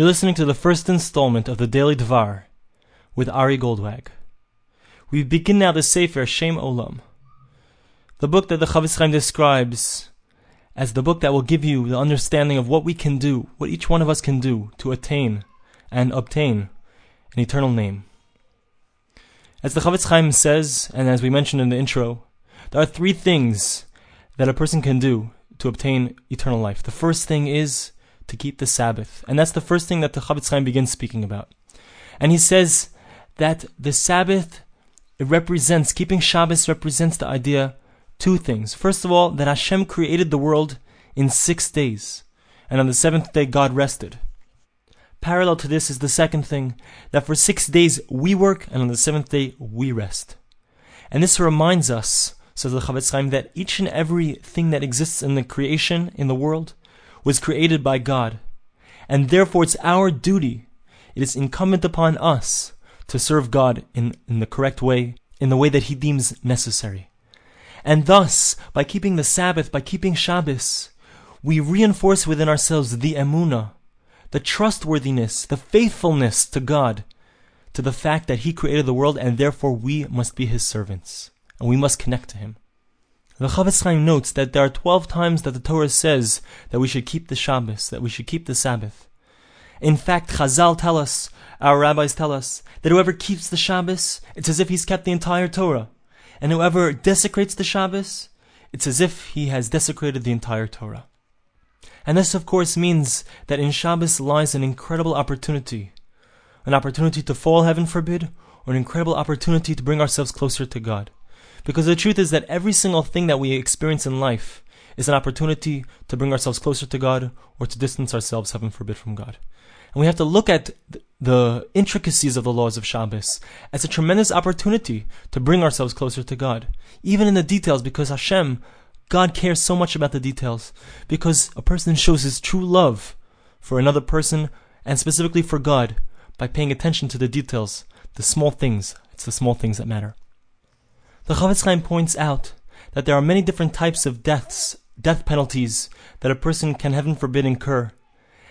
You're listening to the first installment of the Daily Dvar with Ari Goldwag. We begin now the Sefer Shem Olam, the book that the Chafetz Chaim describes as the book that will give you the understanding of what we can do, what each one of us can do to attain and obtain an eternal name. As the Chafetz Chaim says, and as we mentioned in the intro, there are three things that a person can do to obtain eternal life. The first thing is to keep the Sabbath. And that's the first thing that the Chafetz Chaim begins speaking about. And he says that the Sabbath it represents, keeping Shabbos represents the idea two things. First of all, that Hashem created the world in six days, and on the seventh day God rested. Parallel to this is the second thing, that for six days we work, and on the seventh day we rest. And this reminds us, says the Chafetz Chaim, that each and every thing that exists in the creation, in the world, was created by God. And therefore it's our duty, it is incumbent upon us to serve God in, in the correct way, in the way that He deems necessary. And thus, by keeping the Sabbath, by keeping Shabbos, we reinforce within ourselves the emuna, the trustworthiness, the faithfulness to God, to the fact that He created the world and therefore we must be His servants, and we must connect to Him. The Chafetz Chaim notes that there are 12 times that the Torah says that we should keep the Shabbos, that we should keep the Sabbath. In fact, Chazal tell us, our rabbis tell us, that whoever keeps the Shabbos, it's as if he's kept the entire Torah. And whoever desecrates the Shabbos, it's as if he has desecrated the entire Torah. And this, of course, means that in Shabbos lies an incredible opportunity. An opportunity to fall, heaven forbid, or an incredible opportunity to bring ourselves closer to God. Because the truth is that every single thing that we experience in life is an opportunity to bring ourselves closer to God or to distance ourselves, heaven forbid, from God. And we have to look at the intricacies of the laws of Shabbos as a tremendous opportunity to bring ourselves closer to God, even in the details, because Hashem, God cares so much about the details, because a person shows his true love for another person and specifically for God by paying attention to the details, the small things. It's the small things that matter. The Chafetz Chaim points out that there are many different types of deaths, death penalties that a person can, heaven forbid, incur.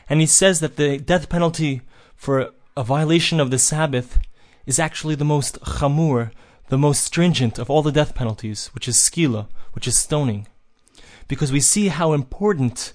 And he says that the death penalty for a violation of the Sabbath is actually the most chamur, the most stringent of all the death penalties, which is skila, which is stoning. Because we see how important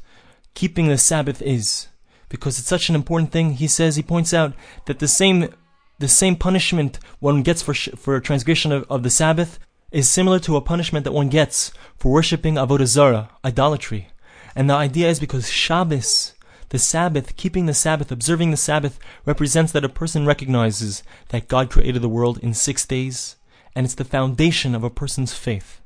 keeping the Sabbath is. Because it's such an important thing, he says, he points out that the same the same punishment one gets for for transgression of, of the Sabbath is similar to a punishment that one gets for worshipping avodah zarah, idolatry. And the idea is because Shabbos, the Sabbath, keeping the Sabbath, observing the Sabbath, represents that a person recognizes that God created the world in six days, and it's the foundation of a person's faith.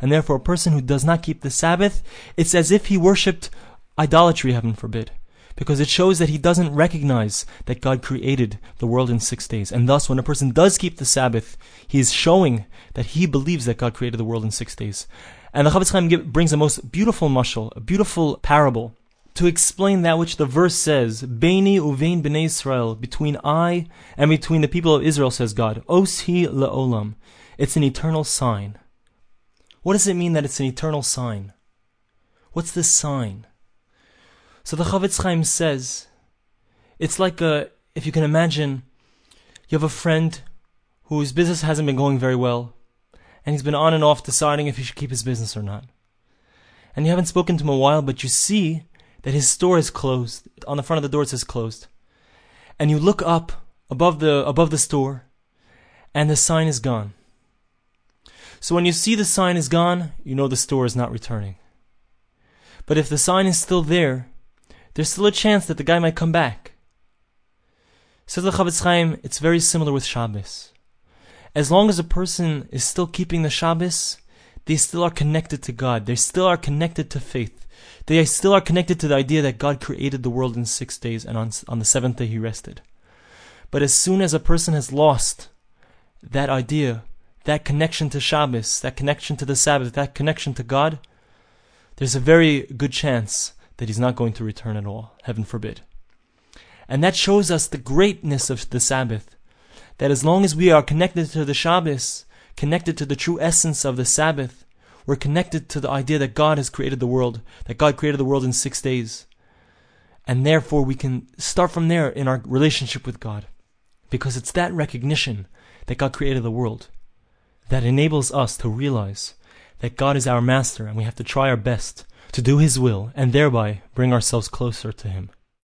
And therefore, a person who does not keep the Sabbath, it's as if he worshipped idolatry, heaven forbid because it shows that he doesn't recognize that God created the world in six days. And thus, when a person does keep the Sabbath, he is showing that he believes that God created the world in six days. And the Chafetz Chaim brings a most beautiful mashal, a beautiful parable, to explain that which the verse says, Beini uvein b'nei Israel, between I and between the people of Israel, says God, Os hi le'olam. It's an eternal sign. What does it mean that it's an eternal sign? What's this sign? So the Chafetz Chaim says, it's like a, if you can imagine, you have a friend whose business hasn't been going very well, and he's been on and off deciding if he should keep his business or not. And you haven't spoken to him a while, but you see that his store is closed. On the front of the door it says closed. And you look up above the above the store, and the sign is gone. So when you see the sign is gone, you know the store is not returning. But if the sign is still there, there's still a chance that the guy might come back. Says the Chafetz Chaim, it's very similar with Shabbos. As long as a person is still keeping the Shabbos, they still are connected to God. They still are connected to faith. They still are connected to the idea that God created the world in six days and on, on the seventh day he rested. But as soon as a person has lost that idea, that connection to Shabbos, that connection to the Sabbath, that connection to God, there's a very good chance that he's not going to return at all, heaven forbid. And that shows us the greatness of the Sabbath, that as long as we are connected to the Shabbos, connected to the true essence of the Sabbath, we're connected to the idea that God has created the world, that God created the world in six days. And therefore, we can start from there in our relationship with God, because it's that recognition that God created the world that enables us to realize that God is our master and we have to try our best to do his will, and thereby bring ourselves closer to him.